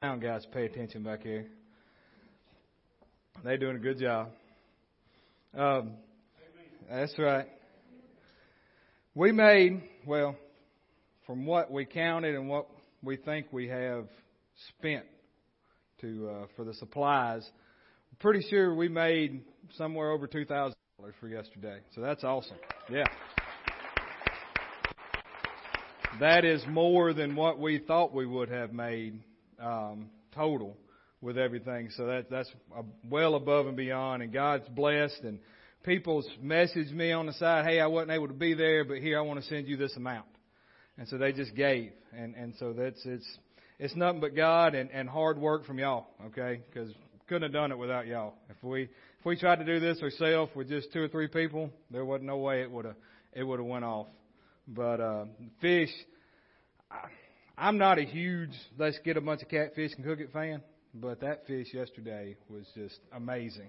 sound guys pay attention back here. They're doing a good job. Um, that's right. We made, well, from what we counted and what we think we have spent to uh, for the supplies, pretty sure we made somewhere over two thousand dollars for yesterday. So that's awesome. Yeah. That is more than what we thought we would have made um, total with everything. So that that's well above and beyond. And God's blessed. And people's messaged me on the side, "Hey, I wasn't able to be there, but here I want to send you this amount." And so they just gave. And and so that's it's it's nothing but God and and hard work from y'all. Okay, because couldn't have done it without y'all. If we if we tried to do this ourselves with just two or three people, there wasn't no way it would have it would have went off. But uh, fish. I, I'm not a huge let's get a bunch of catfish and cook it fan, but that fish yesterday was just amazing.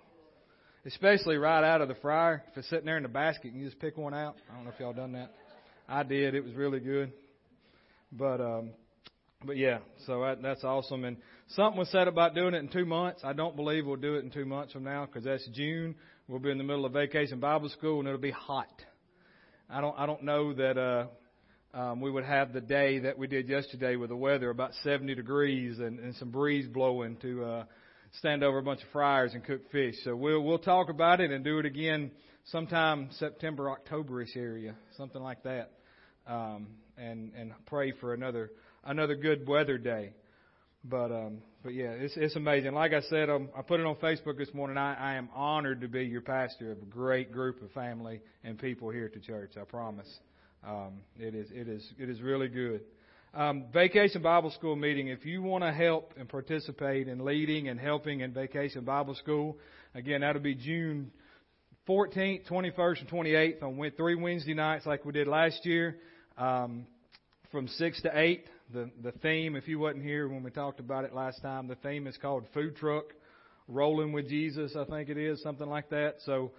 Especially right out of the fryer. If it's sitting there in the basket and you just pick one out. I don't know if y'all done that. I did. It was really good. But um but yeah, so that, that's awesome. And something was said about doing it in two months. I don't believe we'll do it in two months from now because that's June. We'll be in the middle of vacation Bible school and it'll be hot. I don't I don't know that uh um, we would have the day that we did yesterday with the weather about 70 degrees and, and some breeze blowing to uh, stand over a bunch of fryers and cook fish. So we'll we'll talk about it and do it again sometime September Octoberish area, something like that, um, and and pray for another another good weather day. But um, but yeah, it's it's amazing. Like I said, um, I put it on Facebook this morning. I, I am honored to be your pastor of a great group of family and people here at the church. I promise. Um, it is it is it is really good. Um, Vacation Bible School meeting. If you want to help and participate in leading and helping in Vacation Bible School, again that'll be June 14th, 21st, and 28th on three Wednesday nights like we did last year, um, from six to eight. The the theme, if you wasn't here when we talked about it last time, the theme is called Food Truck Rolling with Jesus. I think it is something like that. So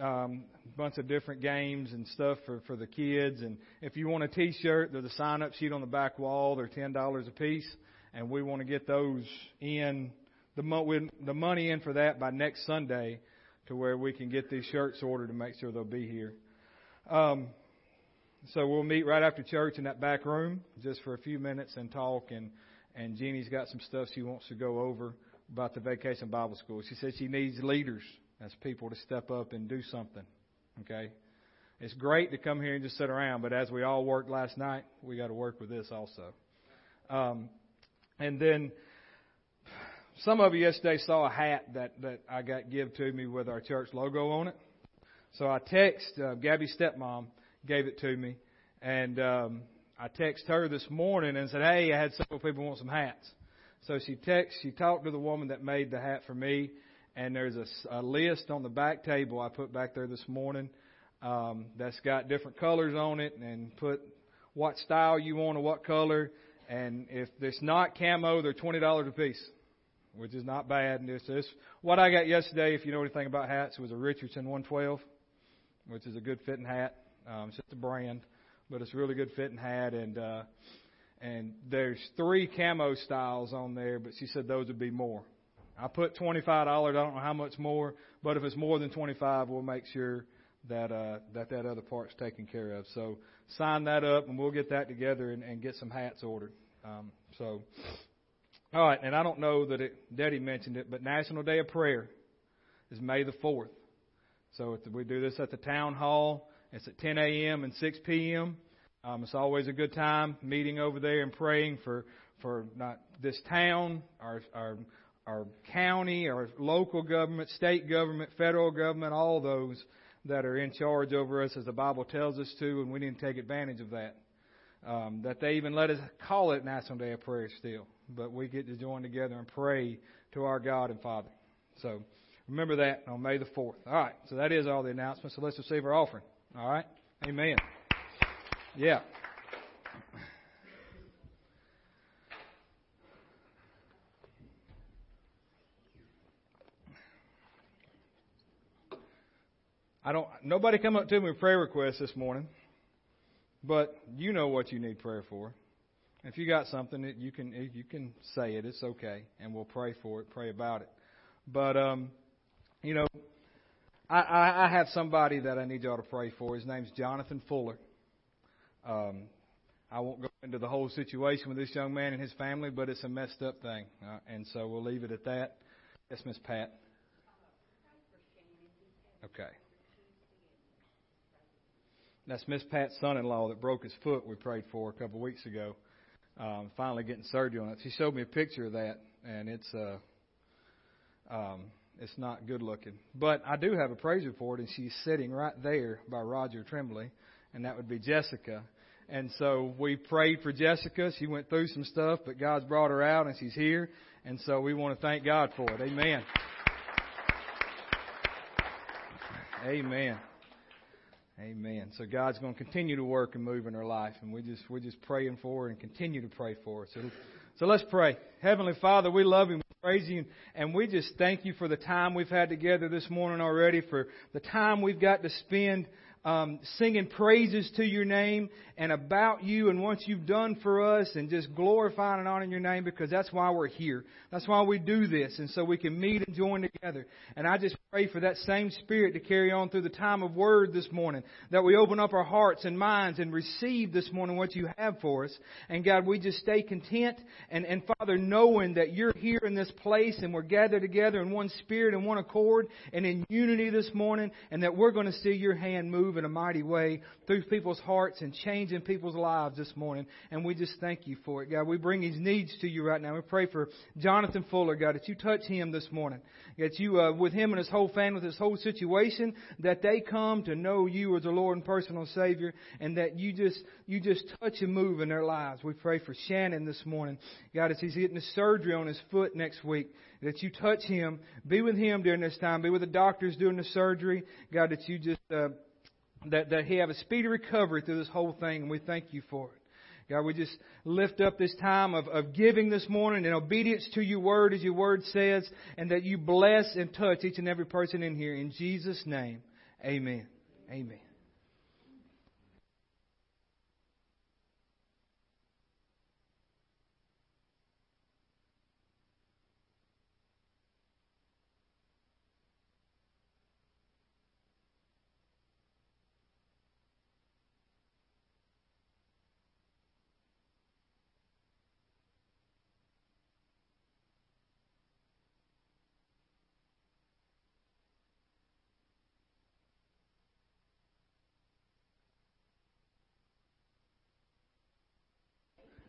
um, bunch of different games and stuff for, for the kids. And if you want a T-shirt, there's a sign-up sheet on the back wall. They're ten dollars a piece, and we want to get those in the mo- the money in for that by next Sunday, to where we can get these shirts ordered to make sure they'll be here. Um, so we'll meet right after church in that back room just for a few minutes and talk. And and Jeannie's got some stuff she wants to go over about the Vacation Bible School. She said she needs leaders as people to step up and do something. Okay? It's great to come here and just sit around, but as we all worked last night, we got to work with this also. Um, and then some of you yesterday saw a hat that, that I got give to me with our church logo on it. So I text uh, Gabby's stepmom gave it to me, and um, I texted her this morning and said, "Hey, I had several people want some hats." So she text, she talked to the woman that made the hat for me, and there's a, a list on the back table I put back there this morning um, that's got different colors on it and put what style you want or what color. And if it's not camo, they're twenty dollars a piece, which is not bad. And this is what I got yesterday. If you know anything about hats, was a Richardson 112, which is a good fitting hat. Um, it's just a brand, but it's a really good fitting hat. And uh, and there's three camo styles on there, but she said those would be more. I put twenty five dollars. I don't know how much more, but if it's more than twenty five, we'll make sure that uh, that that other part's taken care of. So sign that up, and we'll get that together and, and get some hats ordered. Um, so, all right. And I don't know that it, Daddy mentioned it, but National Day of Prayer is May the fourth. So we do this at the town hall. It's at 10 a.m. and 6 p.m. Um, it's always a good time meeting over there and praying for for not this town, our our our county, our local government, state government, federal government, all those that are in charge over us as the Bible tells us to, and we didn't take advantage of that. Um, that they even let us call it National Day of Prayer still, but we get to join together and pray to our God and Father. So remember that on May the 4th. All right, so that is all the announcements. So let's receive our offering. All right, Amen. Yeah. I don't. Nobody come up to me with prayer requests this morning, but you know what you need prayer for, If you got something, that you can you can say it. It's okay, and we'll pray for it, pray about it. But um, you know, I, I, I have somebody that I need y'all to pray for. His name's Jonathan Fuller. Um, I won't go into the whole situation with this young man and his family, but it's a messed up thing, uh, and so we'll leave it at that. Yes, Miss Pat. Okay. That's Miss Pat's son-in-law that broke his foot. We prayed for a couple weeks ago. Um, finally getting surgery on it. She showed me a picture of that, and it's uh, um, it's not good looking. But I do have a praise report, and she's sitting right there by Roger Tremblay, and that would be Jessica. And so we prayed for Jessica. She went through some stuff, but God's brought her out, and she's here. And so we want to thank God for it. Amen. Amen. Amen. So God's going to continue to work and move in her life, and we just we're just praying for her and continue to pray for her. So, so let's pray. Heavenly Father, we love you, we praise you, and we just thank you for the time we've had together this morning already, for the time we've got to spend um, singing praises to your name and about you and what you've done for us and just glorifying and honoring your name because that's why we're here. That's why we do this and so we can meet and join together. And I just pray for that same spirit to carry on through the time of word this morning, that we open up our hearts and minds and receive this morning what you have for us. And God, we just stay content and, and Father, knowing that you're here in this place and we're gathered together in one spirit and one accord and in unity this morning and that we're going to see your hand move in a mighty way through people's hearts and changing people's lives this morning. And we just thank you for it, God. We bring his needs to you right now. We pray for Jonathan Fuller, God, that you touch him this morning. That you, uh, with him and his whole family, with his whole situation, that they come to know you as the Lord and personal Savior, and that you just, you just touch and move in their lives. We pray for Shannon this morning, God, as he's getting surgery on his foot next week, that you touch him, be with him during this time, be with the doctors doing the surgery, God, that you just uh, that, that he have a speedy recovery through this whole thing, and we thank you for it. God, we just lift up this time of, of giving this morning in obedience to your word as your word says, and that you bless and touch each and every person in here. In Jesus' name, amen. Amen.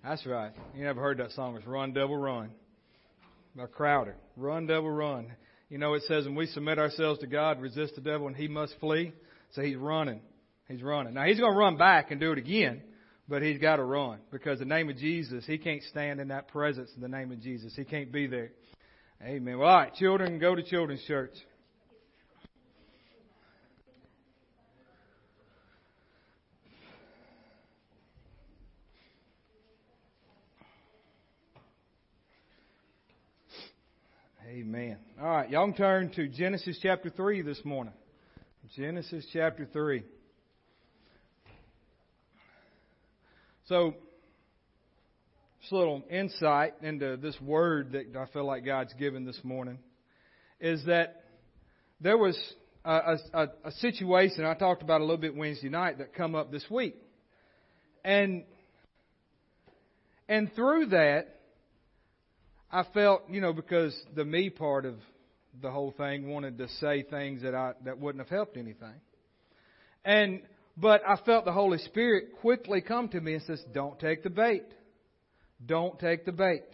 That's right. You never heard that song. It's Run Devil Run by Crowder. Run Devil Run. You know, it says when we submit ourselves to God, resist the devil, and he must flee. So he's running. He's running. Now he's going to run back and do it again, but he's got to run because the name of Jesus, he can't stand in that presence in the name of Jesus. He can't be there. Amen. Well, all right, children, go to children's church. Amen. All right, y'all can turn to Genesis chapter 3 this morning. Genesis chapter 3. So, just a little insight into this word that I feel like God's given this morning is that there was a, a, a situation I talked about a little bit Wednesday night that come up this week. And and through that, I felt, you know, because the me part of the whole thing wanted to say things that I that wouldn't have helped anything. And but I felt the Holy Spirit quickly come to me and says, "Don't take the bait. Don't take the bait."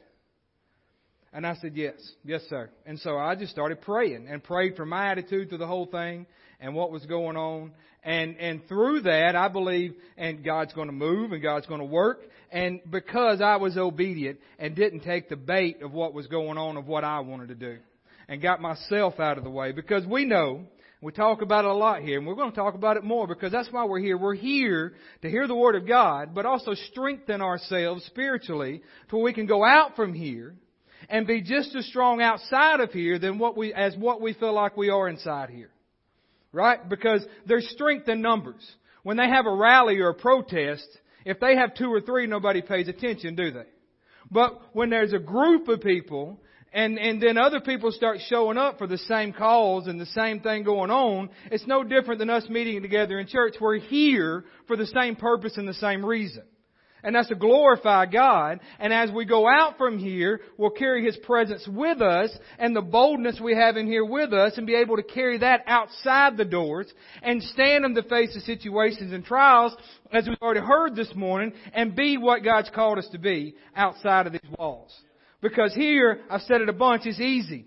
And I said, "Yes, yes, sir." And so I just started praying and prayed for my attitude to the whole thing and what was going on. And and through that, I believe, and God's going to move and God's going to work. And because I was obedient and didn't take the bait of what was going on of what I wanted to do, and got myself out of the way, because we know we talk about it a lot here, and we're going to talk about it more because that's why we're here. We're here to hear the Word of God, but also strengthen ourselves spiritually to where we can go out from here and be just as strong outside of here than what we, as what we feel like we are inside here. Right? Because there's strength in numbers. When they have a rally or a protest, If they have two or three, nobody pays attention, do they? But when there's a group of people and, and then other people start showing up for the same cause and the same thing going on, it's no different than us meeting together in church. We're here for the same purpose and the same reason. And that's to glorify God. And as we go out from here, we'll carry His presence with us and the boldness we have in here with us and be able to carry that outside the doors and stand in the face of situations and trials, as we've already heard this morning, and be what God's called us to be outside of these walls. Because here, I've said it a bunch, it's easy.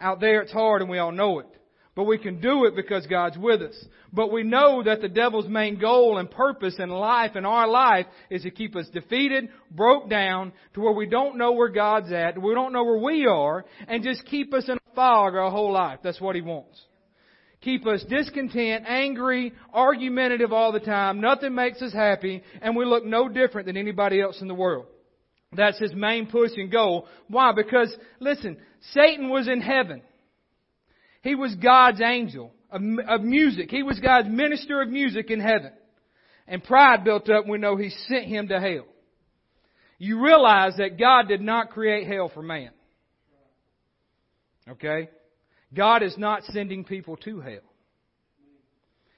Out there it's hard and we all know it. But we can do it because God's with us. But we know that the devil's main goal and purpose in life, in our life, is to keep us defeated, broke down, to where we don't know where God's at, we don't know where we are, and just keep us in a fog our whole life. That's what he wants. Keep us discontent, angry, argumentative all the time, nothing makes us happy, and we look no different than anybody else in the world. That's his main push and goal. Why? Because, listen, Satan was in heaven. He was God's angel of, of music. He was God's minister of music in heaven. And pride built up, we know he sent him to hell. You realize that God did not create hell for man. Okay? God is not sending people to hell.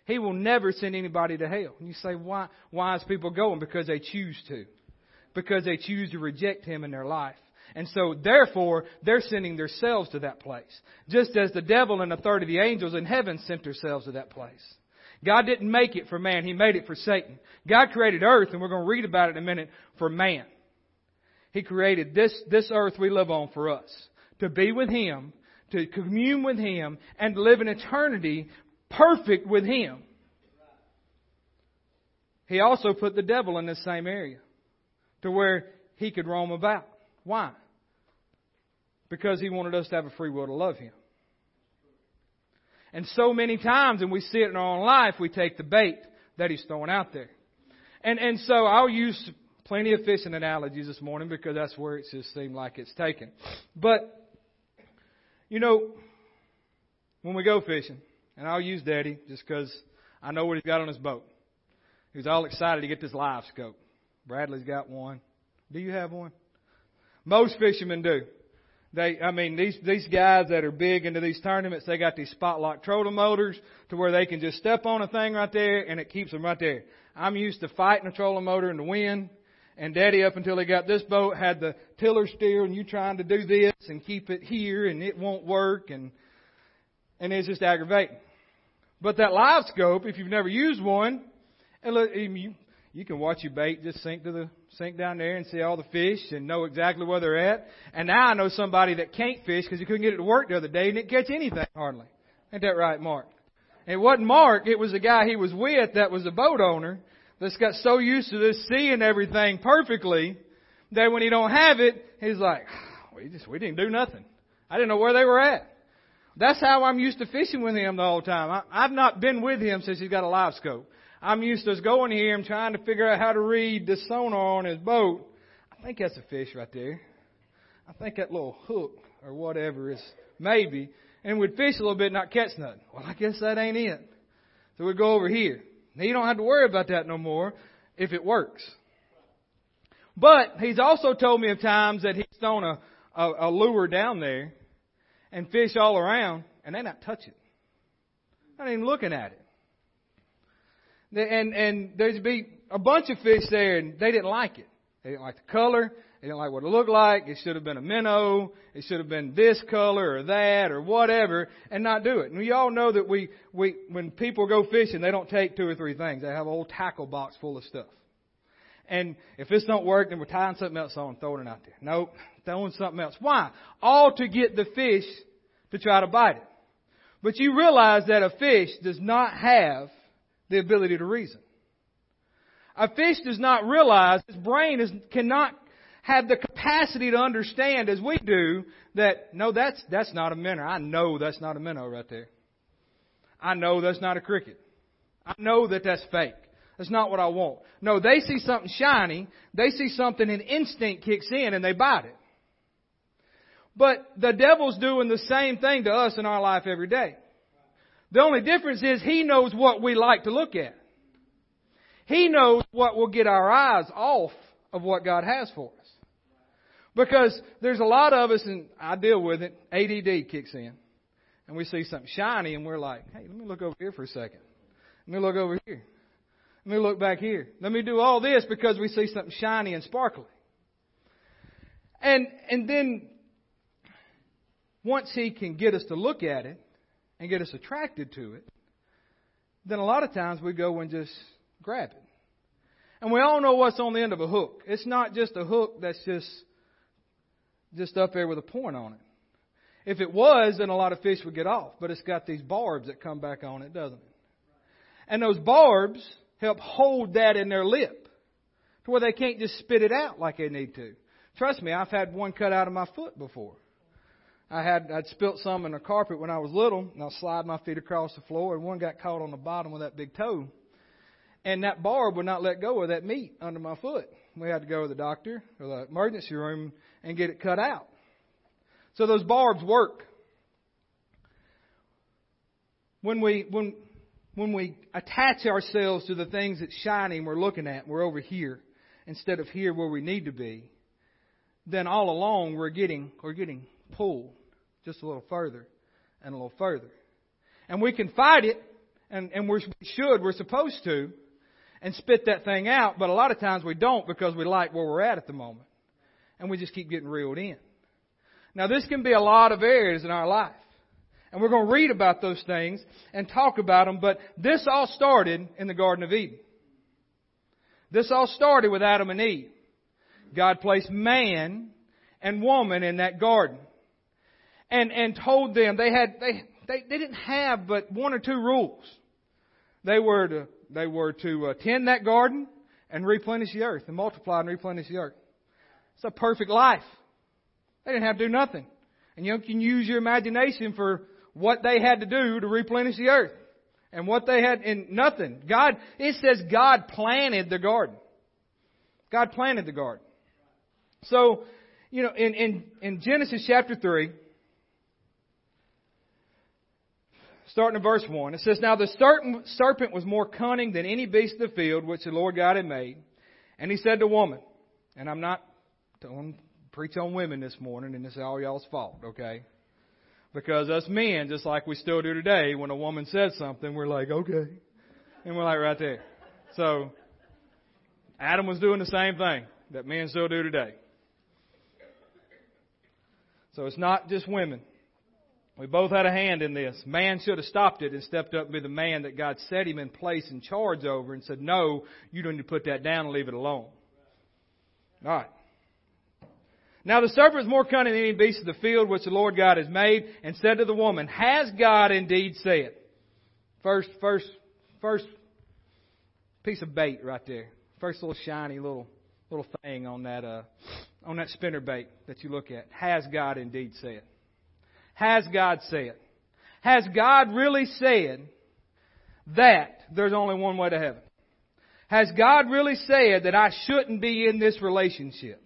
He will never send anybody to hell. And you say, why, why is people going? Because they choose to. Because they choose to reject Him in their life. And so, therefore, they're sending themselves to that place. Just as the devil and a third of the angels in heaven sent themselves to that place. God didn't make it for man, He made it for Satan. God created earth, and we're going to read about it in a minute, for man. He created this, this earth we live on for us. To be with Him, to commune with Him, and to live in eternity perfect with Him. He also put the devil in this same area to where he could roam about. Why? Because he wanted us to have a free will to love him. And so many times, and we see it in our own life, we take the bait that he's throwing out there. And, and so I'll use plenty of fishing analogies this morning because that's where it just seemed like it's taken. But, you know, when we go fishing, and I'll use Daddy just because I know what he's got on his boat. He's all excited to get this live scope. Bradley's got one. Do you have one? Most fishermen do. They, I mean, these, these guys that are big into these tournaments, they got these spot-lock trolling motors to where they can just step on a thing right there and it keeps them right there. I'm used to fighting a trolling motor in the wind. And daddy up until he got this boat had the tiller steer and you trying to do this and keep it here and it won't work and, and it's just aggravating. But that live scope, if you've never used one, and look, you, you can watch your bait just sink to the sink down there and see all the fish and know exactly where they're at. And now I know somebody that can't fish because he couldn't get it to work the other day and didn't catch anything hardly. Ain't that right, Mark? It wasn't Mark, it was the guy he was with that was a boat owner that's got so used to this seeing everything perfectly that when he don't have it, he's like, we just, we didn't do nothing. I didn't know where they were at. That's how I'm used to fishing with him the whole time. I, I've not been with him since he's got a live scope. I'm used to going here and trying to figure out how to read the sonar on his boat. I think that's a fish right there. I think that little hook or whatever is maybe. And we'd fish a little bit and not catch nothing. Well, I guess that ain't it. So we'd go over here. Now you don't have to worry about that no more if it works. But he's also told me of times that he's thrown a, a, a lure down there and fish all around and they not touch it. Not even looking at it. And, and there'd be a bunch of fish there and they didn't like it. They didn't like the color. They didn't like what it looked like. It should have been a minnow. It should have been this color or that or whatever and not do it. And we all know that we, we, when people go fishing, they don't take two or three things. They have a whole tackle box full of stuff. And if this don't work, then we're tying something else on and throwing it out there. Nope. Throwing something else. Why? All to get the fish to try to bite it. But you realize that a fish does not have the ability to reason. A fish does not realize, his brain is, cannot have the capacity to understand as we do that, no, that's, that's not a minnow. I know that's not a minnow right there. I know that's not a cricket. I know that that's fake. That's not what I want. No, they see something shiny, they see something and instinct kicks in and they bite it. But the devil's doing the same thing to us in our life every day. The only difference is he knows what we like to look at. He knows what will get our eyes off of what God has for us. Because there's a lot of us, and I deal with it, ADD kicks in. And we see something shiny and we're like, hey, let me look over here for a second. Let me look over here. Let me look back here. Let me do all this because we see something shiny and sparkly. And, and then once he can get us to look at it and get us attracted to it, then a lot of times we go and just grab it. And we all know what's on the end of a hook. It's not just a hook that's just just up there with a point on it. If it was, then a lot of fish would get off, but it's got these barbs that come back on it, doesn't it? And those barbs help hold that in their lip to where they can't just spit it out like they need to. Trust me, I've had one cut out of my foot before. I had I'd spilt some in the carpet when I was little, and I slide my feet across the floor, and one got caught on the bottom of that big toe, and that barb would not let go of that meat under my foot. We had to go to the doctor or the emergency room and get it cut out. So those barbs work. When we when when we attach ourselves to the things that's shining we're looking at, we're over here instead of here where we need to be, then all along we're getting we're getting pulled just a little further and a little further. And we can fight it, and, and we should, we're supposed to, and spit that thing out, but a lot of times we don't because we like where we're at at the moment. And we just keep getting reeled in. Now this can be a lot of areas in our life. And we're going to read about those things and talk about them, but this all started in the Garden of Eden. This all started with Adam and Eve. God placed man and woman in that garden and, and told them they had, they, they, they didn't have but one or two rules. They were to, they were to tend that garden and replenish the earth and multiply and replenish the earth. It's a perfect life. They didn't have to do nothing. And you can use your imagination for what they had to do to replenish the earth. And what they had in nothing. God, it says God planted the garden. God planted the garden. So, you know, in, in, in Genesis chapter 3, starting in verse 1, it says, Now the serpent was more cunning than any beast of the field which the Lord God had made. And he said to woman, and I'm not telling, preach on women this morning, and it's all y'all's fault, okay? Because us men, just like we still do today, when a woman says something, we're like, okay. And we're like right there. So, Adam was doing the same thing that men still do today. So it's not just women. We both had a hand in this. Man should have stopped it and stepped up and be the man that God set him in place and charge over and said, no, you don't need to put that down and leave it alone. Alright. Now the serpent was more cunning than any beast of the field which the Lord God has made, and said to the woman, Has God indeed said? First, first, first piece of bait right there. First little shiny little little thing on that uh, on that spinner bait that you look at. Has God indeed said? Has God said? Has God really said that there's only one way to heaven? Has God really said that I shouldn't be in this relationship?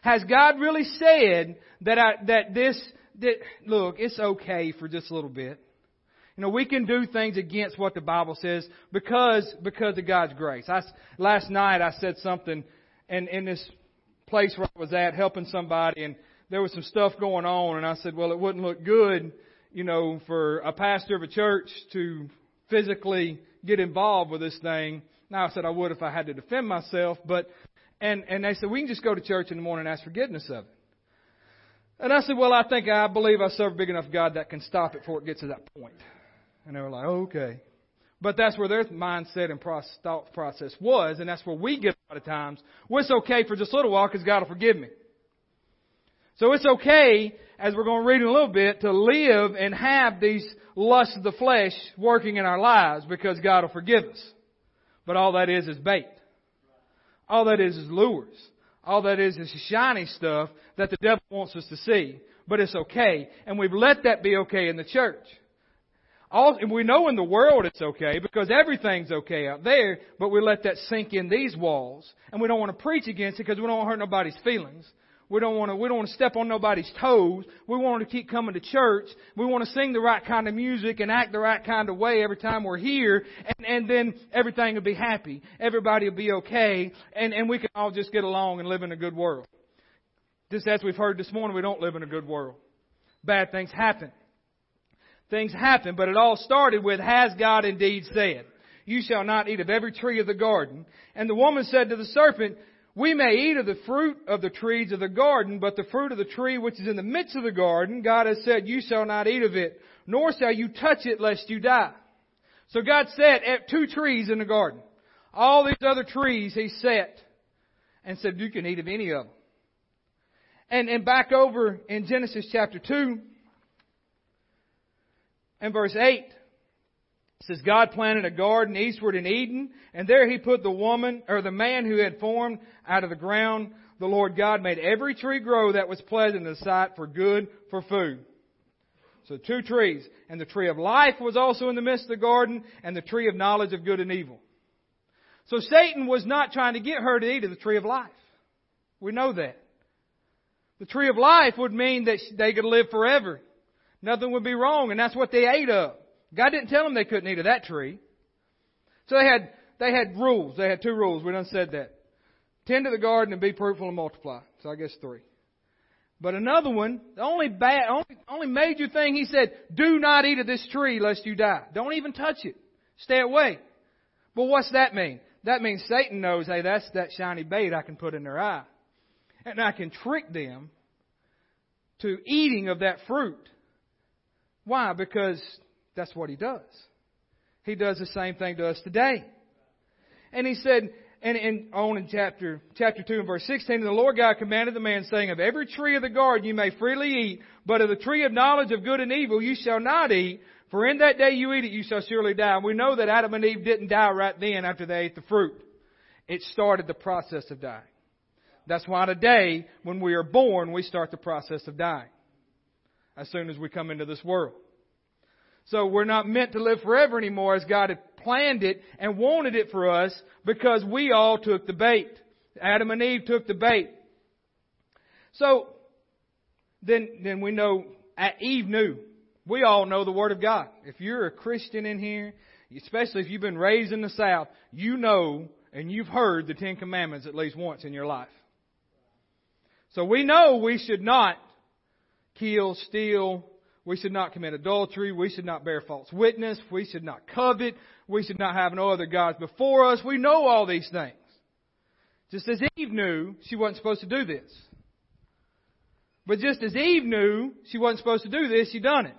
Has God really said that I, that this, that, look, it's okay for just a little bit. You know, we can do things against what the Bible says because, because of God's grace. I, last night I said something in, in this place where I was at helping somebody and there was some stuff going on and I said, well, it wouldn't look good, you know, for a pastor of a church to physically get involved with this thing. Now I said I would if I had to defend myself, but and, and they said, we can just go to church in the morning and ask forgiveness of it. And I said, well, I think I believe I serve a big enough God that can stop it before it gets to that point. And they were like, okay. But that's where their mindset and thought process was, and that's where we get a lot of times. Well, it's okay for just a little while because God will forgive me. So it's okay, as we're going to read in a little bit, to live and have these lusts of the flesh working in our lives because God will forgive us. But all that is is bait. All that is is lures. All that is is shiny stuff that the devil wants us to see. But it's okay. And we've let that be okay in the church. All, and we know in the world it's okay because everything's okay out there, but we let that sink in these walls. And we don't want to preach against it because we don't want to hurt nobody's feelings. We don't want to, we don't want to step on nobody's toes. We want to keep coming to church. We want to sing the right kind of music and act the right kind of way every time we're here. And, and then everything will be happy. Everybody will be okay. And, and we can all just get along and live in a good world. Just as we've heard this morning, we don't live in a good world. Bad things happen. Things happen, but it all started with, has God indeed said? You shall not eat of every tree of the garden. And the woman said to the serpent, we may eat of the fruit of the trees of the garden, but the fruit of the tree which is in the midst of the garden, God has said, you shall not eat of it, nor shall you touch it lest you die. So God set two trees in the garden. All these other trees He set and said, you can eat of any of them. And, and back over in Genesis chapter 2 and verse 8, it says, God planted a garden eastward in Eden, and there he put the woman, or the man who had formed out of the ground. The Lord God made every tree grow that was pleasant in the sight for good for food. So two trees. And the tree of life was also in the midst of the garden, and the tree of knowledge of good and evil. So Satan was not trying to get her to eat of the tree of life. We know that. The tree of life would mean that they could live forever. Nothing would be wrong, and that's what they ate of. God didn't tell them they couldn't eat of that tree. So they had, they had rules. They had two rules. We done said that. Tend to the garden and be fruitful and multiply. So I guess three. But another one, the only bad, only, only major thing he said, do not eat of this tree lest you die. Don't even touch it. Stay away. But what's that mean? That means Satan knows, hey, that's that shiny bait I can put in their eye. And I can trick them to eating of that fruit. Why? Because that's what he does. He does the same thing to us today. And he said, and, and on in chapter, chapter 2 and verse 16, and the Lord God commanded the man, saying, Of every tree of the garden you may freely eat, but of the tree of knowledge of good and evil you shall not eat, for in that day you eat it you shall surely die. And we know that Adam and Eve didn't die right then after they ate the fruit. It started the process of dying. That's why today, when we are born, we start the process of dying. As soon as we come into this world. So we're not meant to live forever anymore as God had planned it and wanted it for us because we all took the bait. Adam and Eve took the bait. So then, then we know uh, Eve knew. We all know the Word of God. If you're a Christian in here, especially if you've been raised in the South, you know and you've heard the Ten Commandments at least once in your life. So we know we should not kill, steal, we should not commit adultery. We should not bear false witness. We should not covet. We should not have no other gods before us. We know all these things. Just as Eve knew she wasn't supposed to do this. But just as Eve knew she wasn't supposed to do this, she done it.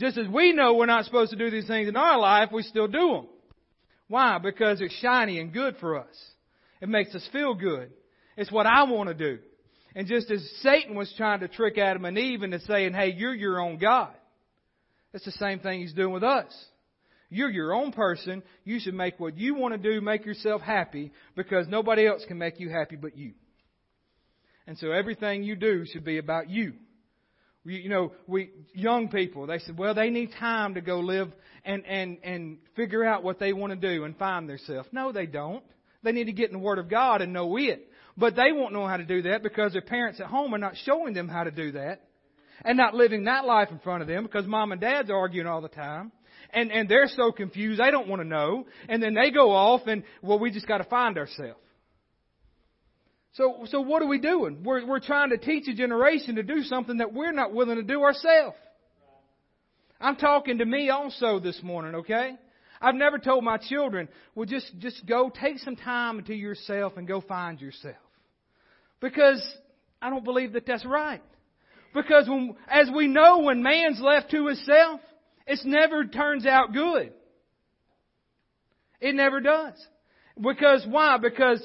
Just as we know we're not supposed to do these things in our life, we still do them. Why? Because it's shiny and good for us. It makes us feel good. It's what I want to do. And just as Satan was trying to trick Adam and Eve into saying, hey, you're your own God, that's the same thing he's doing with us. You're your own person. You should make what you want to do, make yourself happy, because nobody else can make you happy but you. And so everything you do should be about you. We, you know, we young people, they said, well, they need time to go live and and and figure out what they want to do and find themselves. No, they don't. They need to get in the Word of God and know it. But they won't know how to do that because their parents at home are not showing them how to do that. And not living that life in front of them because mom and dad's arguing all the time. And, and they're so confused, they don't want to know. And then they go off and, well, we just got to find ourselves. So, so what are we doing? We're, we're trying to teach a generation to do something that we're not willing to do ourselves. I'm talking to me also this morning, okay? I've never told my children, well, just, just go take some time to yourself and go find yourself. Because I don't believe that that's right. Because when, as we know, when man's left to himself, it never turns out good. It never does. Because why? Because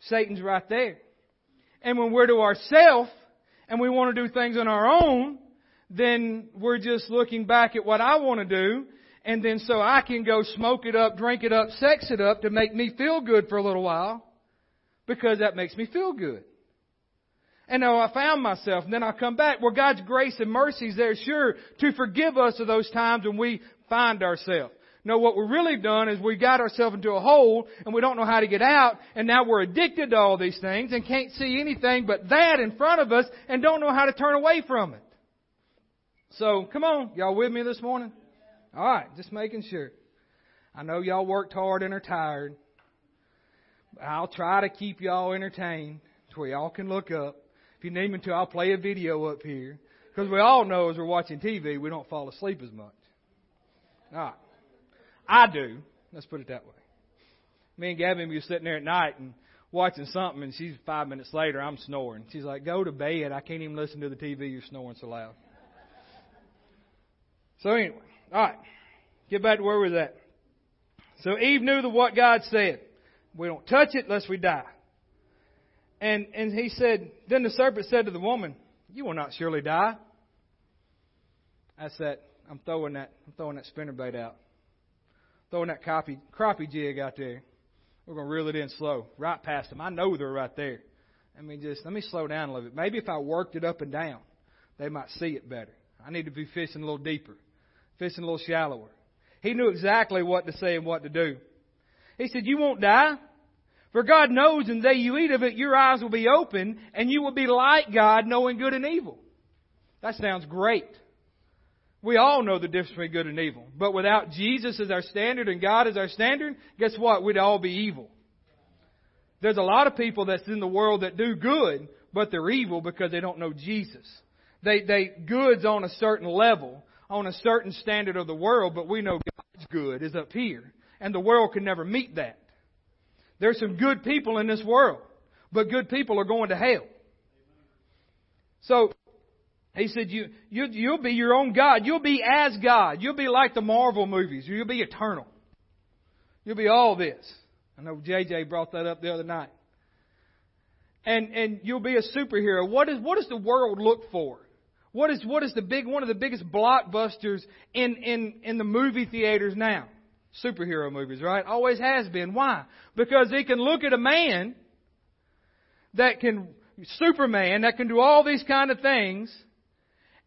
Satan's right there. And when we're to ourself and we want to do things on our own, then we're just looking back at what I want to do. And then so I can go smoke it up, drink it up, sex it up to make me feel good for a little while. Because that makes me feel good. And now I found myself, and then I come back Well, God's grace and mercy is there, sure, to forgive us of those times when we find ourselves. No, what we've really done is we got ourselves into a hole and we don't know how to get out and now we're addicted to all these things and can't see anything but that in front of us and don't know how to turn away from it. So, come on, y'all with me this morning? Alright, just making sure. I know y'all worked hard and are tired. I'll try to keep y'all entertained where y'all can look up. If you need me to, I'll play a video up here. Because we all know as we're watching TV, we don't fall asleep as much. Alright. I do. Let's put it that way. Me and Gabby were sitting there at night and watching something, and she's five minutes later, I'm snoring. She's like, "Go to bed. I can't even listen to the TV. You're snoring so loud." So anyway, all right, get back to where we was at. So Eve knew the what God said. We don't touch it lest we die. And and he said, then the serpent said to the woman, "You will not surely die." I said, "I'm throwing that. I'm throwing that spinner bait out." throwing that crappie, crappie jig out there. We're going to reel it in slow, right past them. I know they're right there. I mean, just let me slow down a little bit. Maybe if I worked it up and down, they might see it better. I need to be fishing a little deeper, fishing a little shallower. He knew exactly what to say and what to do. He said, You won't die. For God knows in the day you eat of it, your eyes will be open and you will be like God, knowing good and evil. That sounds great. We all know the difference between good and evil. But without Jesus as our standard and God as our standard, guess what? We'd all be evil. There's a lot of people that's in the world that do good, but they're evil because they don't know Jesus. They, they, good's on a certain level, on a certain standard of the world, but we know God's good is up here. And the world can never meet that. There's some good people in this world, but good people are going to hell. So, he said, you, you, you'll be your own God. You'll be as God. You'll be like the Marvel movies. You'll be eternal. You'll be all this. I know JJ brought that up the other night. And, and you'll be a superhero. What is, what does the world look for? What is, what is the big, one of the biggest blockbusters in, in, in the movie theaters now? Superhero movies, right? Always has been. Why? Because he can look at a man that can, Superman, that can do all these kind of things,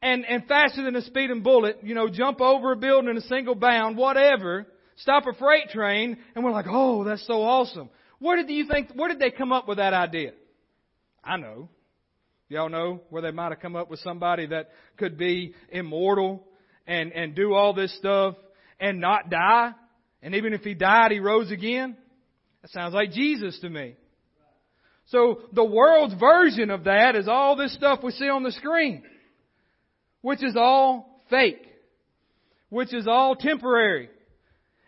and, and faster than a speeding bullet, you know, jump over a building in a single bound, whatever, stop a freight train, and we're like, oh, that's so awesome. Where did you think, where did they come up with that idea? I know. Y'all know where they might have come up with somebody that could be immortal and, and do all this stuff and not die. And even if he died, he rose again. That sounds like Jesus to me. So the world's version of that is all this stuff we see on the screen which is all fake, which is all temporary.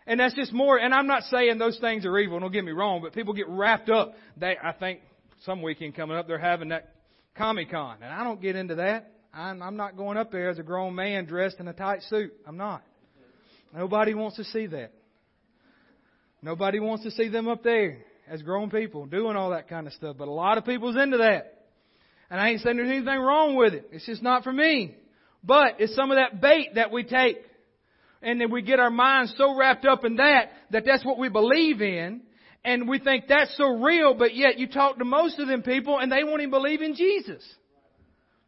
And that's just more, and I'm not saying those things are evil, don't get me wrong, but people get wrapped up. They, I think some weekend coming up, they're having that Comic Con, and I don't get into that. I'm, I'm not going up there as a grown man dressed in a tight suit. I'm not. Nobody wants to see that. Nobody wants to see them up there as grown people doing all that kind of stuff. But a lot of people's into that. And I ain't saying there's anything wrong with it. It's just not for me. But it's some of that bait that we take. And then we get our minds so wrapped up in that, that that's what we believe in. And we think that's so real, but yet you talk to most of them people and they won't even believe in Jesus.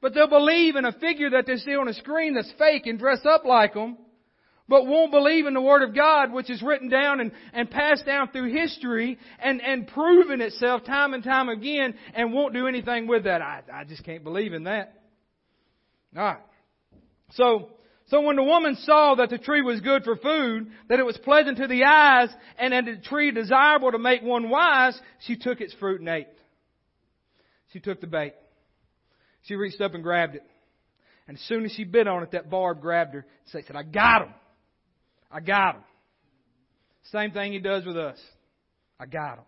But they'll believe in a figure that they see on a screen that's fake and dress up like them, but won't believe in the Word of God, which is written down and, and passed down through history and, and proven itself time and time again and won't do anything with that. I, I just can't believe in that. Alright. So, so when the woman saw that the tree was good for food, that it was pleasant to the eyes, and that the tree desirable to make one wise, she took its fruit and ate. She took the bait. She reached up and grabbed it. And as soon as she bit on it, that barb grabbed her and said, I got him. I got him. Same thing he does with us. I got him.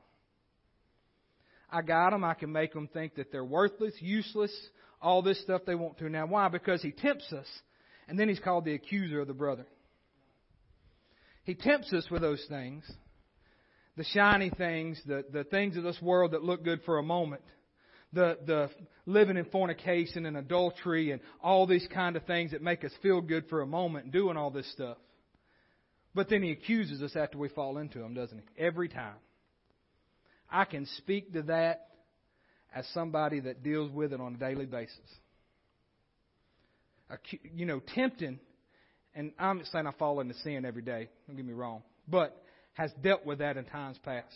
I got them. I can make them think that they're worthless, useless, all this stuff they want to. Now, why? Because he tempts us and then he's called the accuser of the brother. He tempts us with those things, the shiny things, the, the things of this world that look good for a moment, the, the living in fornication and adultery and all these kind of things that make us feel good for a moment doing all this stuff. But then he accuses us after we fall into them, doesn't he? Every time. I can speak to that as somebody that deals with it on a daily basis you know, tempting and I'm saying I fall into sin every day, don't get me wrong, but has dealt with that in times past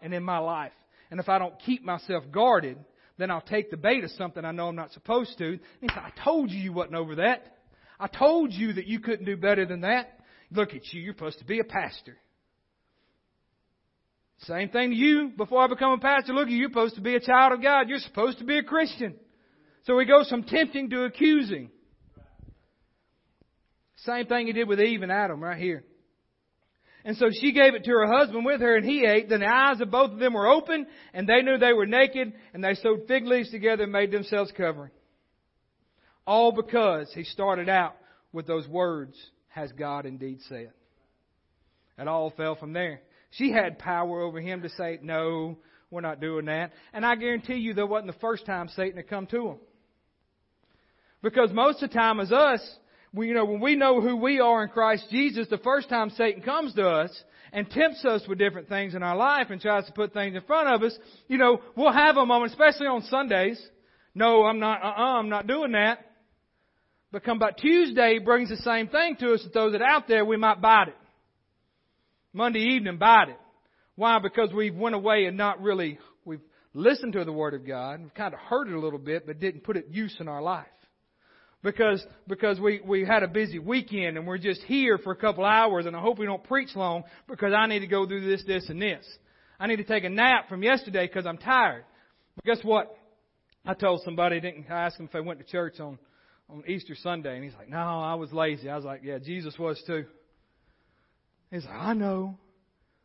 and in my life. And if I don't keep myself guarded, then I'll take the bait of something I know I'm not supposed to. And he said, I told you you wasn't over that. I told you that you couldn't do better than that. Look at you, you're supposed to be a pastor. Same thing to you before I become a pastor. Look, at you! You're supposed to be a child of God. You're supposed to be a Christian. So he goes from tempting to accusing. Same thing he did with Eve and Adam right here. And so she gave it to her husband with her and he ate. Then the eyes of both of them were open and they knew they were naked and they sewed fig leaves together and made themselves covering. All because he started out with those words, has God indeed said. It all fell from there. She had power over him to say, no, we're not doing that. And I guarantee you that wasn't the first time Satan had come to him. Because most of the time as us, we, you know, when we know who we are in Christ Jesus, the first time Satan comes to us and tempts us with different things in our life and tries to put things in front of us, you know, we'll have a moment, especially on Sundays. No, I'm not, uh-uh, I'm not doing that. But come back Tuesday, brings the same thing to us and throws it out there, we might bite it. Monday evening, bite it. Why? Because we've went away and not really, we've listened to the Word of God, we've kind of heard it a little bit, but didn't put it use in our life because because we we had a busy weekend and we're just here for a couple hours and I hope we don't preach long because I need to go do this this and this. I need to take a nap from yesterday because I'm tired. But guess what? I told somebody didn't I asked him if they went to church on on Easter Sunday and he's like, "No, I was lazy." I was like, "Yeah, Jesus was too." He's like, "I know."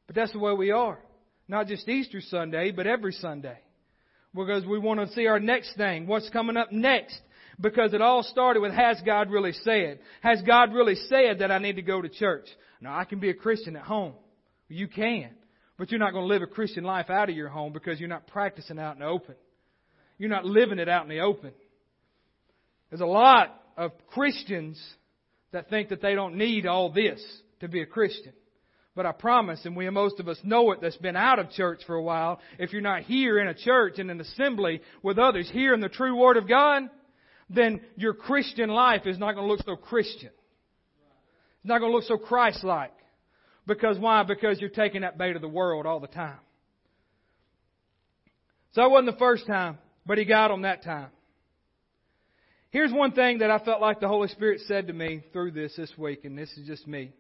But that's the way we are. Not just Easter Sunday, but every Sunday. Because we want to see our next thing, what's coming up next. Because it all started with, has God really said? Has God really said that I need to go to church? Now, I can be a Christian at home. You can. But you're not going to live a Christian life out of your home because you're not practicing out in the open. You're not living it out in the open. There's a lot of Christians that think that they don't need all this to be a Christian. But I promise, and we most of us know it that's been out of church for a while, if you're not here in a church in an assembly with others hearing the true Word of God, then your Christian life is not going to look so Christian. It's not going to look so Christ-like. Because why? Because you're taking that bait of the world all the time. So it wasn't the first time, but he got them that time. Here's one thing that I felt like the Holy Spirit said to me through this this week, and this is just me.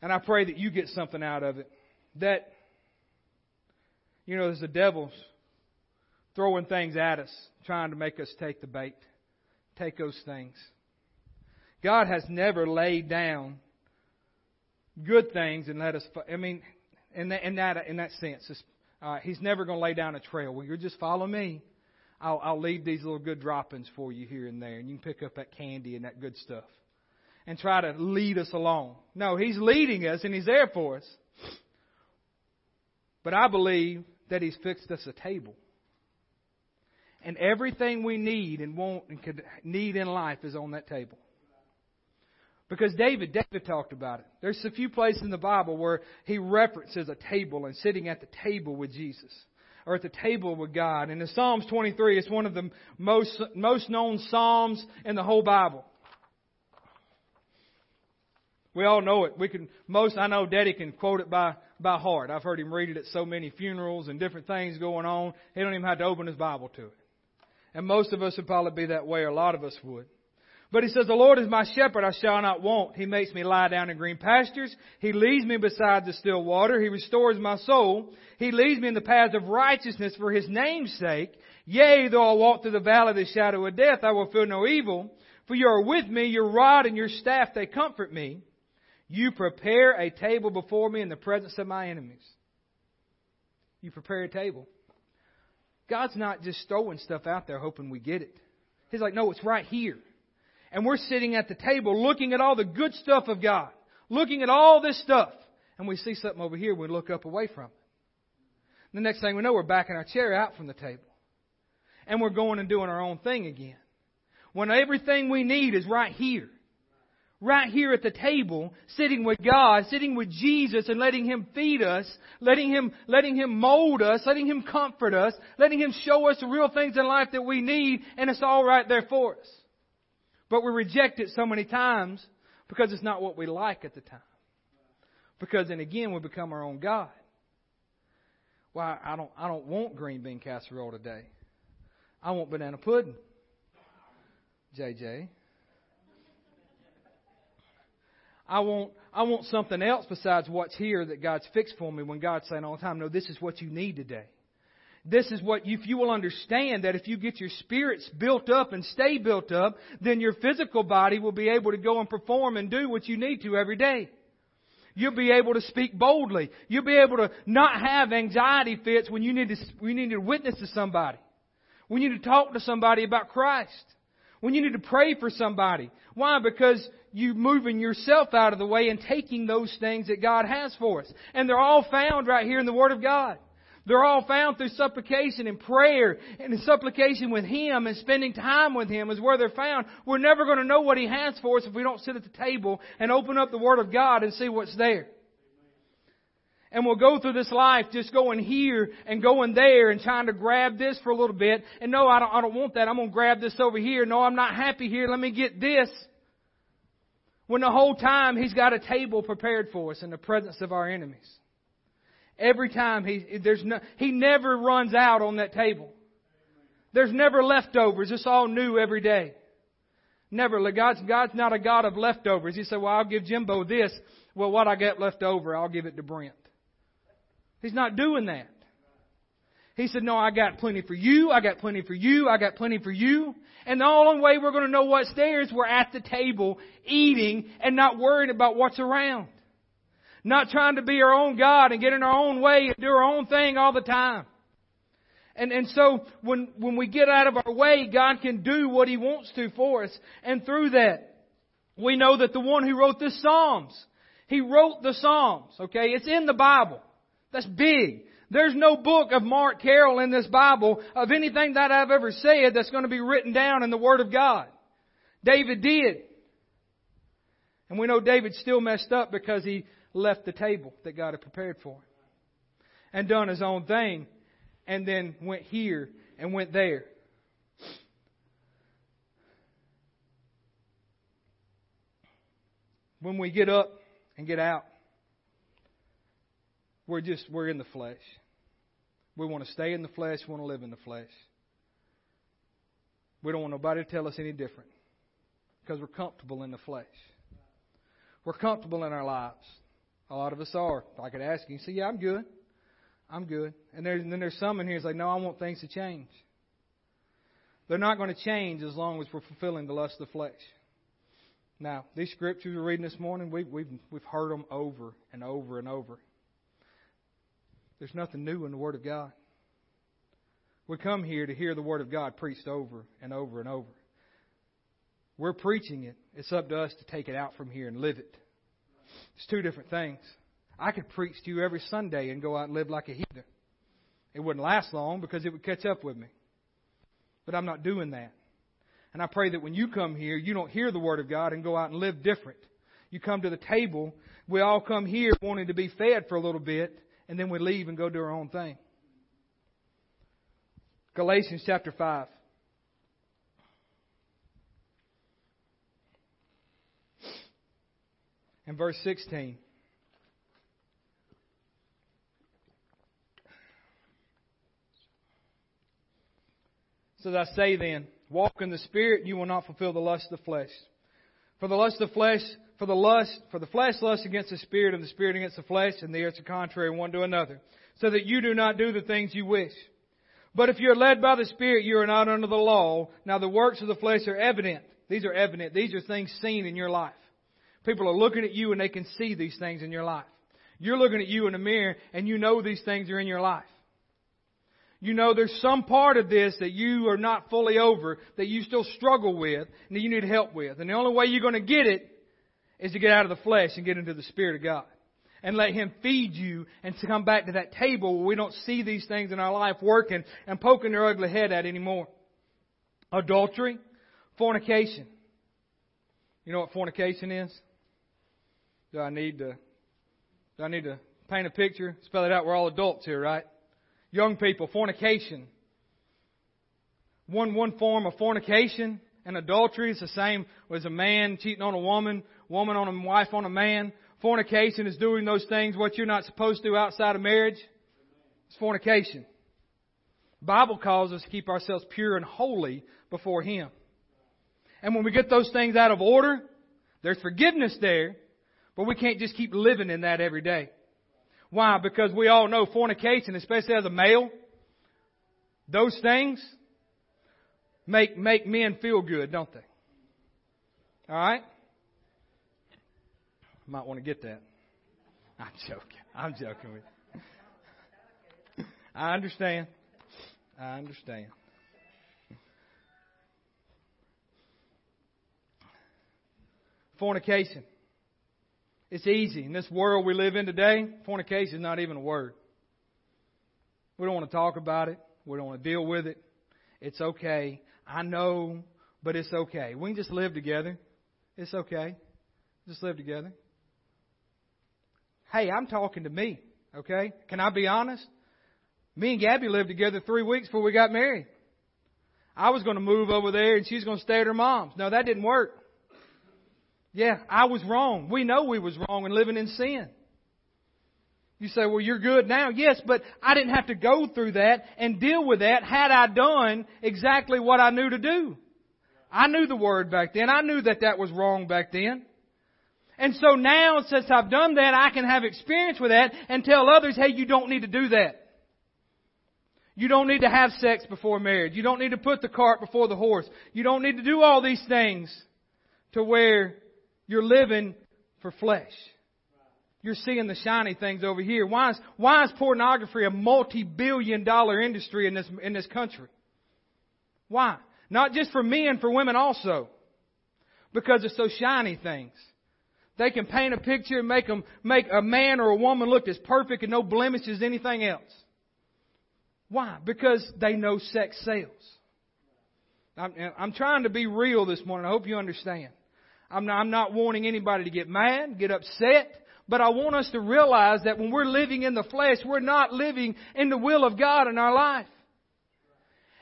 And I pray that you get something out of it. That, you know, there's the devil's throwing things at us, trying to make us take the bait, take those things. God has never laid down good things and let us. I mean, in that in that in that sense, uh, He's never going to lay down a trail. Well, you just follow me. I'll, I'll leave these little good droppings for you here and there, and you can pick up that candy and that good stuff, and try to lead us along. No, He's leading us, and He's there for us. But I believe that He's fixed us a table. And everything we need and want and could need in life is on that table. Because David, David talked about it. There's a few places in the Bible where he references a table and sitting at the table with Jesus. Or at the table with God. And in Psalms 23, it's one of the most, most known Psalms in the whole Bible. We all know it. We can, most, I know Daddy can quote it by, by heart. I've heard him read it at so many funerals and different things going on. He don't even have to open his Bible to it. And most of us would probably be that way, or a lot of us would. But he says, The Lord is my shepherd, I shall not want. He makes me lie down in green pastures. He leads me beside the still water. He restores my soul. He leads me in the paths of righteousness for his name's sake. Yea, though I walk through the valley of the shadow of death, I will fear no evil. For you are with me, your rod and your staff, they comfort me. You prepare a table before me in the presence of my enemies. You prepare a table. God's not just throwing stuff out there hoping we get it. He's like, no, it's right here. And we're sitting at the table looking at all the good stuff of God, looking at all this stuff. And we see something over here, we look up away from it. The next thing we know, we're backing our chair out from the table. And we're going and doing our own thing again. When everything we need is right here right here at the table, sitting with God, sitting with Jesus and letting Him feed us, letting Him, letting Him mold us, letting Him comfort us, letting Him show us the real things in life that we need, and it's all right there for us. But we reject it so many times because it's not what we like at the time. Because then again, we become our own God. Well, I don't, I don't want green bean casserole today. I want banana pudding. JJ. I want, I want something else besides what's here that God's fixed for me when God's saying all the time, no, this is what you need today. This is what, if you will understand that if you get your spirits built up and stay built up, then your physical body will be able to go and perform and do what you need to every day. You'll be able to speak boldly. You'll be able to not have anxiety fits when you need to, when you need to witness to somebody. When you need to talk to somebody about Christ. When you need to pray for somebody. Why? Because you're moving yourself out of the way and taking those things that God has for us. And they're all found right here in the Word of God. They're all found through supplication and prayer and supplication with Him and spending time with Him is where they're found. We're never going to know what He has for us if we don't sit at the table and open up the Word of God and see what's there. And we'll go through this life just going here and going there and trying to grab this for a little bit. And no, I don't, I don't want that. I'm going to grab this over here. No, I'm not happy here. Let me get this. When the whole time He's got a table prepared for us in the presence of our enemies. Every time he there's no, he never runs out on that table. There's never leftovers. It's all new every day. Never. God's, God's not a God of leftovers. He said, well, I'll give Jimbo this. Well, what I get left over, I'll give it to Brent. He's not doing that. He said, no, I got plenty for you. I got plenty for you. I got plenty for you. And the only way we're going to know what's there is we're at the table eating and not worried about what's around. Not trying to be our own God and get in our own way and do our own thing all the time. And, and so when, when we get out of our way, God can do what He wants to for us. And through that, we know that the one who wrote the Psalms, He wrote the Psalms, okay? It's in the Bible. That's big. There's no book of Mark Carroll in this Bible of anything that I've ever said that's going to be written down in the Word of God. David did. And we know David still messed up because he left the table that God had prepared for him and done his own thing and then went here and went there. When we get up and get out, we're just, we're in the flesh. We want to stay in the flesh, we want to live in the flesh. We don't want nobody to tell us any different because we're comfortable in the flesh. We're comfortable in our lives. A lot of us are. I could ask you, say, yeah, I'm good. I'm good. And, and then there's some in here who's like, no, I want things to change. They're not going to change as long as we're fulfilling the lust of the flesh. Now, these scriptures we're reading this morning, we've, we've, we've heard them over and over and over. There's nothing new in the Word of God. We come here to hear the Word of God preached over and over and over. We're preaching it. It's up to us to take it out from here and live it. It's two different things. I could preach to you every Sunday and go out and live like a heathen. It wouldn't last long because it would catch up with me. But I'm not doing that. And I pray that when you come here, you don't hear the Word of God and go out and live different. You come to the table. We all come here wanting to be fed for a little bit, and then we leave and go do our own thing. Galatians chapter 5. And verse 16. So I say then, walk in the Spirit, you will not fulfill the lust of the flesh. For the lust of the flesh, for the lust, for the flesh lusts against the Spirit, and the Spirit against the flesh, and they are contrary one to another, so that you do not do the things you wish. But if you are led by the Spirit, you are not under the law. Now the works of the flesh are evident. These are evident. These are things seen in your life. People are looking at you and they can see these things in your life. You're looking at you in the mirror and you know these things are in your life. You know there's some part of this that you are not fully over, that you still struggle with, and that you need help with. And the only way you're going to get it is to get out of the flesh and get into the Spirit of God. And let Him feed you and to come back to that table where we don't see these things in our life working and poking their ugly head at anymore. Adultery, fornication. You know what fornication is? Do I need to, do I need to paint a picture? Spell it out. We're all adults here, right? Young people, fornication. One, one form of fornication and adultery is the same as a man cheating on a woman, woman on a wife on a man. Fornication is doing those things what you're not supposed to do outside of marriage. It's fornication. The Bible calls us to keep ourselves pure and holy before Him. And when we get those things out of order, there's forgiveness there, but we can't just keep living in that every day. Why? Because we all know fornication, especially as a male, those things make, make men feel good, don't they? Alright? Might want to get that. I'm joking. I'm joking with you. I understand. I understand. Fornication. It's easy. In this world we live in today, fornication is not even a word. We don't want to talk about it. We don't want to deal with it. It's okay. I know, but it's okay. We can just live together. It's okay. Just live together. Hey, I'm talking to me, okay? Can I be honest? Me and Gabby lived together three weeks before we got married. I was going to move over there and she's going to stay at her mom's. No, that didn't work. Yeah, I was wrong. We know we was wrong and living in sin. You say, well, you're good now. Yes, but I didn't have to go through that and deal with that had I done exactly what I knew to do. I knew the word back then. I knew that that was wrong back then. And so now, since I've done that, I can have experience with that and tell others, hey, you don't need to do that. You don't need to have sex before marriage. You don't need to put the cart before the horse. You don't need to do all these things to where you're living for flesh. You're seeing the shiny things over here. Why is, why is pornography a multi-billion dollar industry in this, in this country? Why? Not just for men, for women also. Because it's so shiny things. They can paint a picture and make them, make a man or a woman look as perfect and no blemishes as anything else. Why? Because they know sex sells. I'm, I'm trying to be real this morning. I hope you understand. I'm not, I'm not wanting anybody to get mad, get upset, but I want us to realize that when we're living in the flesh, we're not living in the will of God in our life.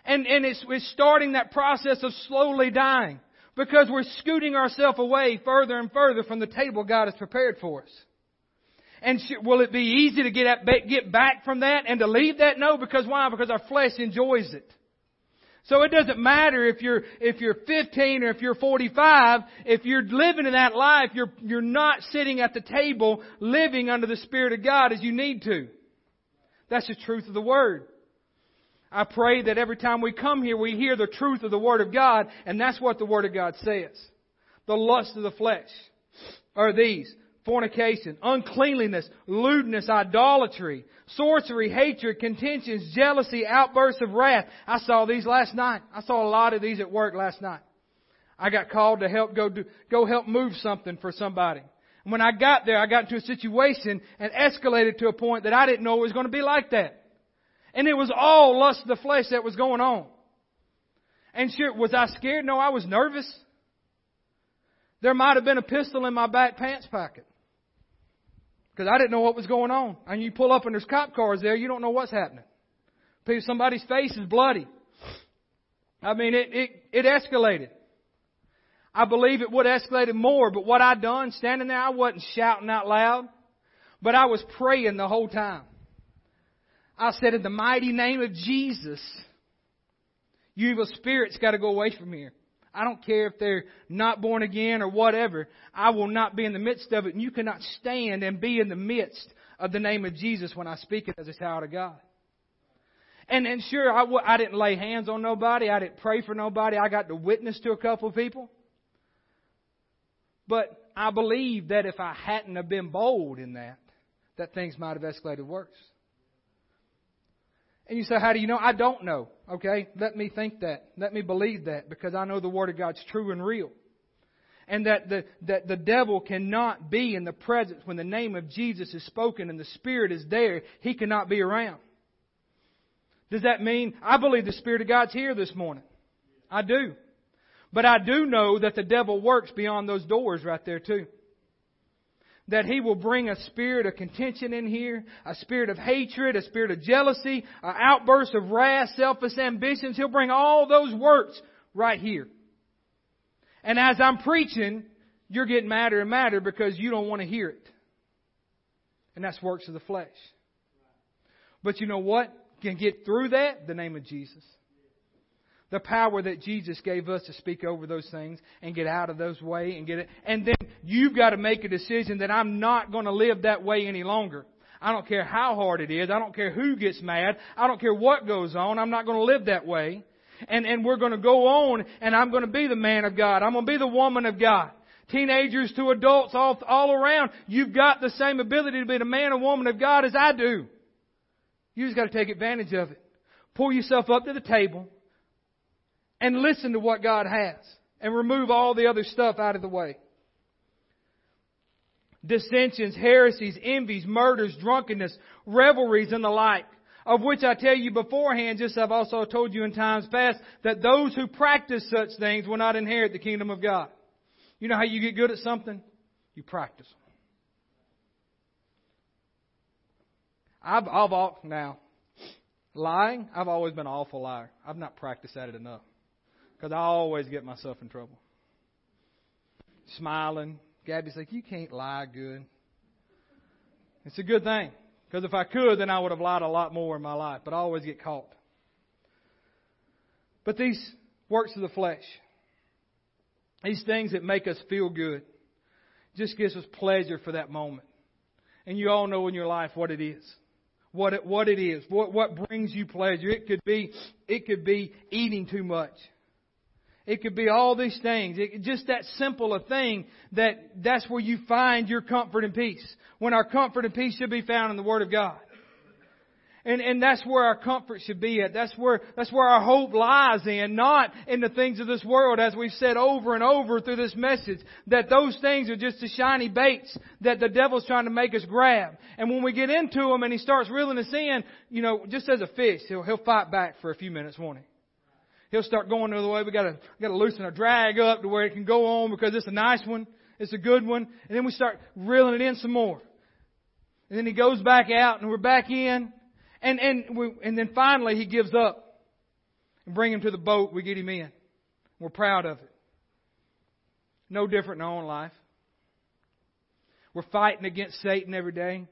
And, and it's, it's starting that process of slowly dying because we're scooting ourselves away further and further from the table God has prepared for us. And will it be easy to get, at, get back from that and to leave that? No, because why? Because our flesh enjoys it. So it doesn't matter if you're, if you're 15 or if you're 45, if you're living in that life, you're, you're not sitting at the table living under the Spirit of God as you need to. That's the truth of the Word. I pray that every time we come here, we hear the truth of the Word of God, and that's what the Word of God says. The lust of the flesh are these fornication, uncleanliness, lewdness, idolatry, sorcery, hatred, contentions, jealousy, outbursts of wrath. I saw these last night. I saw a lot of these at work last night. I got called to help go do, go help move something for somebody. And when I got there, I got into a situation and escalated to a point that I didn't know it was going to be like that. And it was all lust of the flesh that was going on. And sure, was I scared? No, I was nervous. There might have been a pistol in my back pants pocket. Because I didn't know what was going on. And you pull up and there's cop cars there, you don't know what's happening. Somebody's face is bloody. I mean, it, it, it escalated. I believe it would have escalated more, but what I done, standing there, I wasn't shouting out loud, but I was praying the whole time. I said, in the mighty name of Jesus, you evil spirits got to go away from here. I don't care if they're not born again or whatever. I will not be in the midst of it. And you cannot stand and be in the midst of the name of Jesus when I speak it as a child of God. And, and sure, I w- I didn't lay hands on nobody. I didn't pray for nobody. I got to witness to a couple of people. But I believe that if I hadn't have been bold in that, that things might have escalated worse. And you say, how do you know? I don't know. Okay? Let me think that. Let me believe that because I know the Word of God's true and real. And that the, that the devil cannot be in the presence when the name of Jesus is spoken and the Spirit is there. He cannot be around. Does that mean I believe the Spirit of God's here this morning? I do. But I do know that the devil works beyond those doors right there too that he will bring a spirit of contention in here, a spirit of hatred, a spirit of jealousy, an outburst of wrath, selfish ambitions. He'll bring all those works right here. And as I'm preaching, you're getting madder and madder because you don't want to hear it. And that's works of the flesh. But you know what can get through that? The name of Jesus. The power that Jesus gave us to speak over those things and get out of those way and get it. And then you've got to make a decision that I'm not going to live that way any longer. I don't care how hard it is. I don't care who gets mad. I don't care what goes on. I'm not going to live that way. And, and we're going to go on and I'm going to be the man of God. I'm going to be the woman of God. Teenagers to adults all, all around. You've got the same ability to be the man or woman of God as I do. You just got to take advantage of it. Pull yourself up to the table and listen to what God has and remove all the other stuff out of the way. Dissensions, heresies, envies, murders, drunkenness, revelries, and the like, of which I tell you beforehand, just as I've also told you in times past, that those who practice such things will not inherit the kingdom of God. You know how you get good at something? You practice. I've, I've now lying. I've always been an awful liar. I've not practiced at it enough. Because I always get myself in trouble. Smiling. Gabby's like, you can't lie good. It's a good thing. Because if I could, then I would have lied a lot more in my life. But I always get caught. But these works of the flesh, these things that make us feel good, just gives us pleasure for that moment. And you all know in your life what it is. What it, what it is. What, what brings you pleasure. It could be, it could be eating too much. It could be all these things. It, just that simple a thing that that's where you find your comfort and peace. When our comfort and peace should be found in the Word of God. And, and that's where our comfort should be at. That's where, that's where our hope lies in, not in the things of this world, as we've said over and over through this message, that those things are just the shiny baits that the devil's trying to make us grab. And when we get into them and he starts reeling us in, you know, just as a fish, he'll, he'll fight back for a few minutes, won't he? He'll start going the other way. We gotta, gotta loosen our drag up to where it can go on because it's a nice one. It's a good one. And then we start reeling it in some more. And then he goes back out and we're back in. And, and we, and then finally he gives up and bring him to the boat. We get him in. We're proud of it. No different in our own life. We're fighting against Satan every day.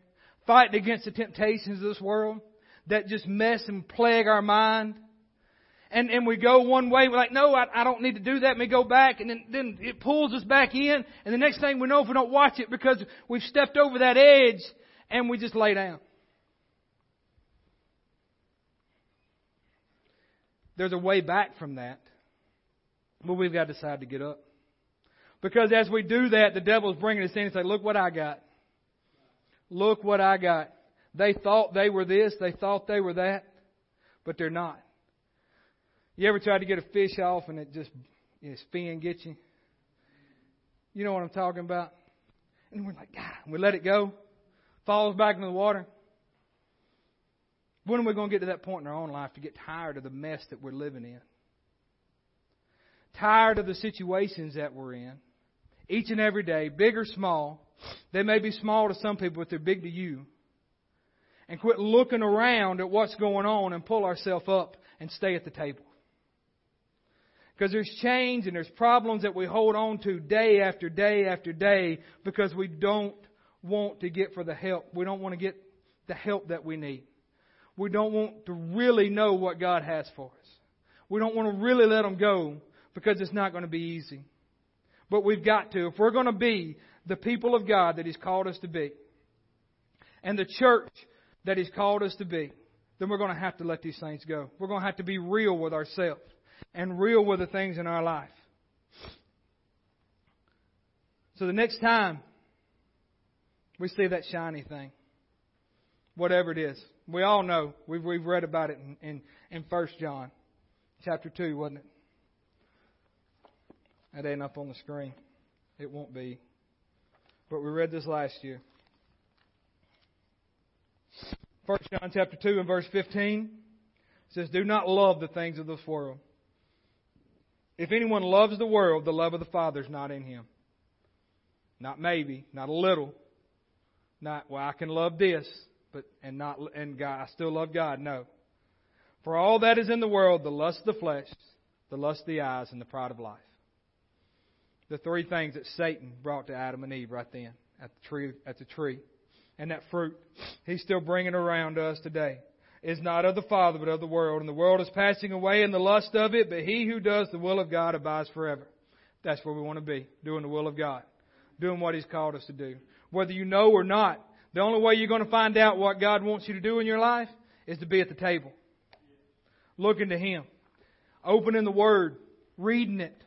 Fighting against the temptations of this world that just mess and plague our mind and, and we go one way, we're like, no, I, I don't need to do that. And we go back, and then, then it pulls us back in. And the next thing we know, if we don't watch it, because we've stepped over that edge, and we just lay down. There's a way back from that, but we've got to decide to get up. Because as we do that, the devil's bringing us in and say, look what I got. Look what I got. They thought they were this, they thought they were that, but they're not. You ever tried to get a fish off and it just its fin gets you? You know what I'm talking about? And we're like, God, we let it go, falls back into the water. When are we going to get to that point in our own life to get tired of the mess that we're living in? Tired of the situations that we're in. Each and every day, big or small. They may be small to some people, but they're big to you. And quit looking around at what's going on and pull ourselves up and stay at the table. Because there's change and there's problems that we hold on to day after day after day because we don't want to get for the help. We don't want to get the help that we need. We don't want to really know what God has for us. We don't want to really let them go because it's not going to be easy. But we've got to. If we're going to be the people of God that He's called us to be, and the church that He's called us to be, then we're going to have to let these things go. We're going to have to be real with ourselves and real with the things in our life. So the next time we see that shiny thing, whatever it is, we all know, we've, we've read about it in, in, in 1 John chapter 2, wasn't it? That ain't up on the screen. It won't be. But we read this last year. 1 John chapter 2 and verse 15 says, Do not love the things of this world if anyone loves the world, the love of the Father is not in him. Not maybe, not a little. Not, well, I can love this, but, and not, and God, I still love God. No. For all that is in the world, the lust of the flesh, the lust of the eyes, and the pride of life. the three things that Satan brought to Adam and Eve right then at the tree, at the tree. And that fruit, he's still bringing around to us today. Is not of the Father, but of the world. And the world is passing away in the lust of it, but he who does the will of God abides forever. That's where we want to be, doing the will of God, doing what he's called us to do. Whether you know or not, the only way you're going to find out what God wants you to do in your life is to be at the table. Looking to him. Opening the Word. Reading it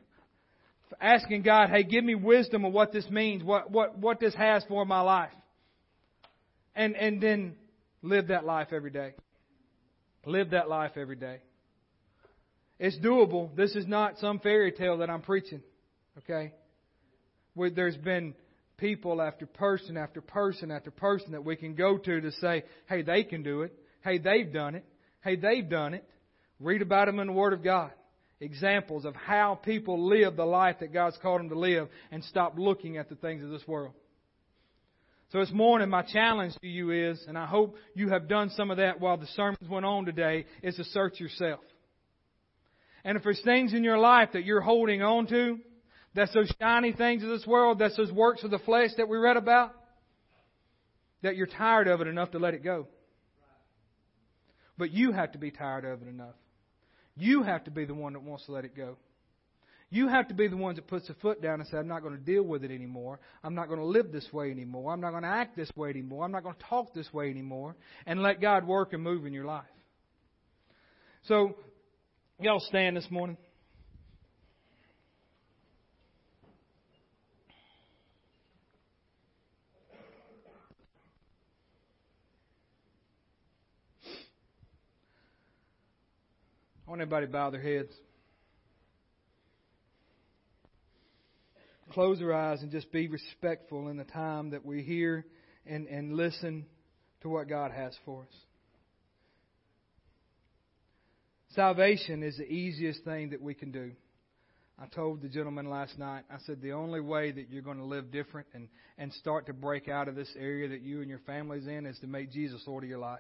asking God, hey, give me wisdom of what this means, what, what, what this has for my life. And, and then live that life every day. Live that life every day. It's doable. This is not some fairy tale that I'm preaching. Okay? Where there's been people after person after person after person that we can go to to say, hey, they can do it. Hey, they've done it. Hey, they've done it. Read about them in the Word of God examples of how people live the life that God's called them to live and stop looking at the things of this world. So this morning, my challenge to you is, and I hope you have done some of that while the sermons went on today, is to search yourself. And if there's things in your life that you're holding on to, that's those shiny things of this world, that's those works of the flesh that we read about, that you're tired of it enough to let it go. But you have to be tired of it enough you have to be the one that wants to let it go. You have to be the one that puts the foot down and says, I'm not going to deal with it anymore. I'm not going to live this way anymore. I'm not going to act this way anymore. I'm not going to talk this way anymore. And let God work and move in your life. So, y'all stand this morning. I want everybody to bow their heads. Close our eyes and just be respectful in the time that we hear and, and listen to what God has for us. Salvation is the easiest thing that we can do. I told the gentleman last night, I said, the only way that you're going to live different and, and start to break out of this area that you and your family's in is to make Jesus Lord of your life.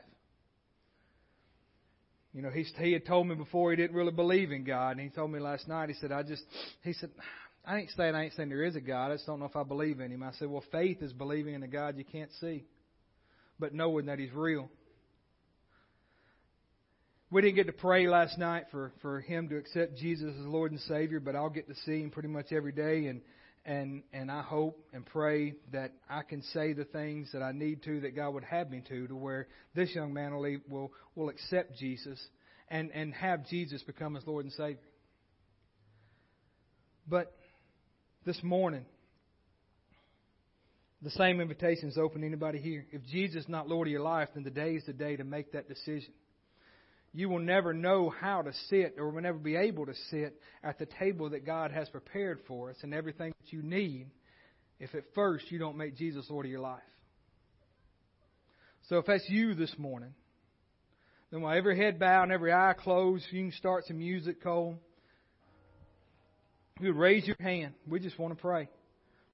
You know, he, he had told me before he didn't really believe in God. And he told me last night, he said, I just, he said, I ain't saying I ain't saying there is a God. I just don't know if I believe in him. I said, well, faith is believing in a God you can't see, but knowing that he's real. We didn't get to pray last night for, for him to accept Jesus as Lord and Savior, but I'll get to see him pretty much every day. And and and I hope and pray that I can say the things that I need to that God would have me to to where this young man will will, will accept Jesus and and have Jesus become his Lord and Savior. But this morning the same invitation is open to anybody here. If Jesus is not Lord of your life, then today is the day to make that decision you will never know how to sit or will never be able to sit at the table that God has prepared for us and everything that you need if at first you don't make Jesus Lord of your life. So if that's you this morning, then while every head bowed and every eye closed, you can start some music, Cole. You would raise your hand. We just want to pray.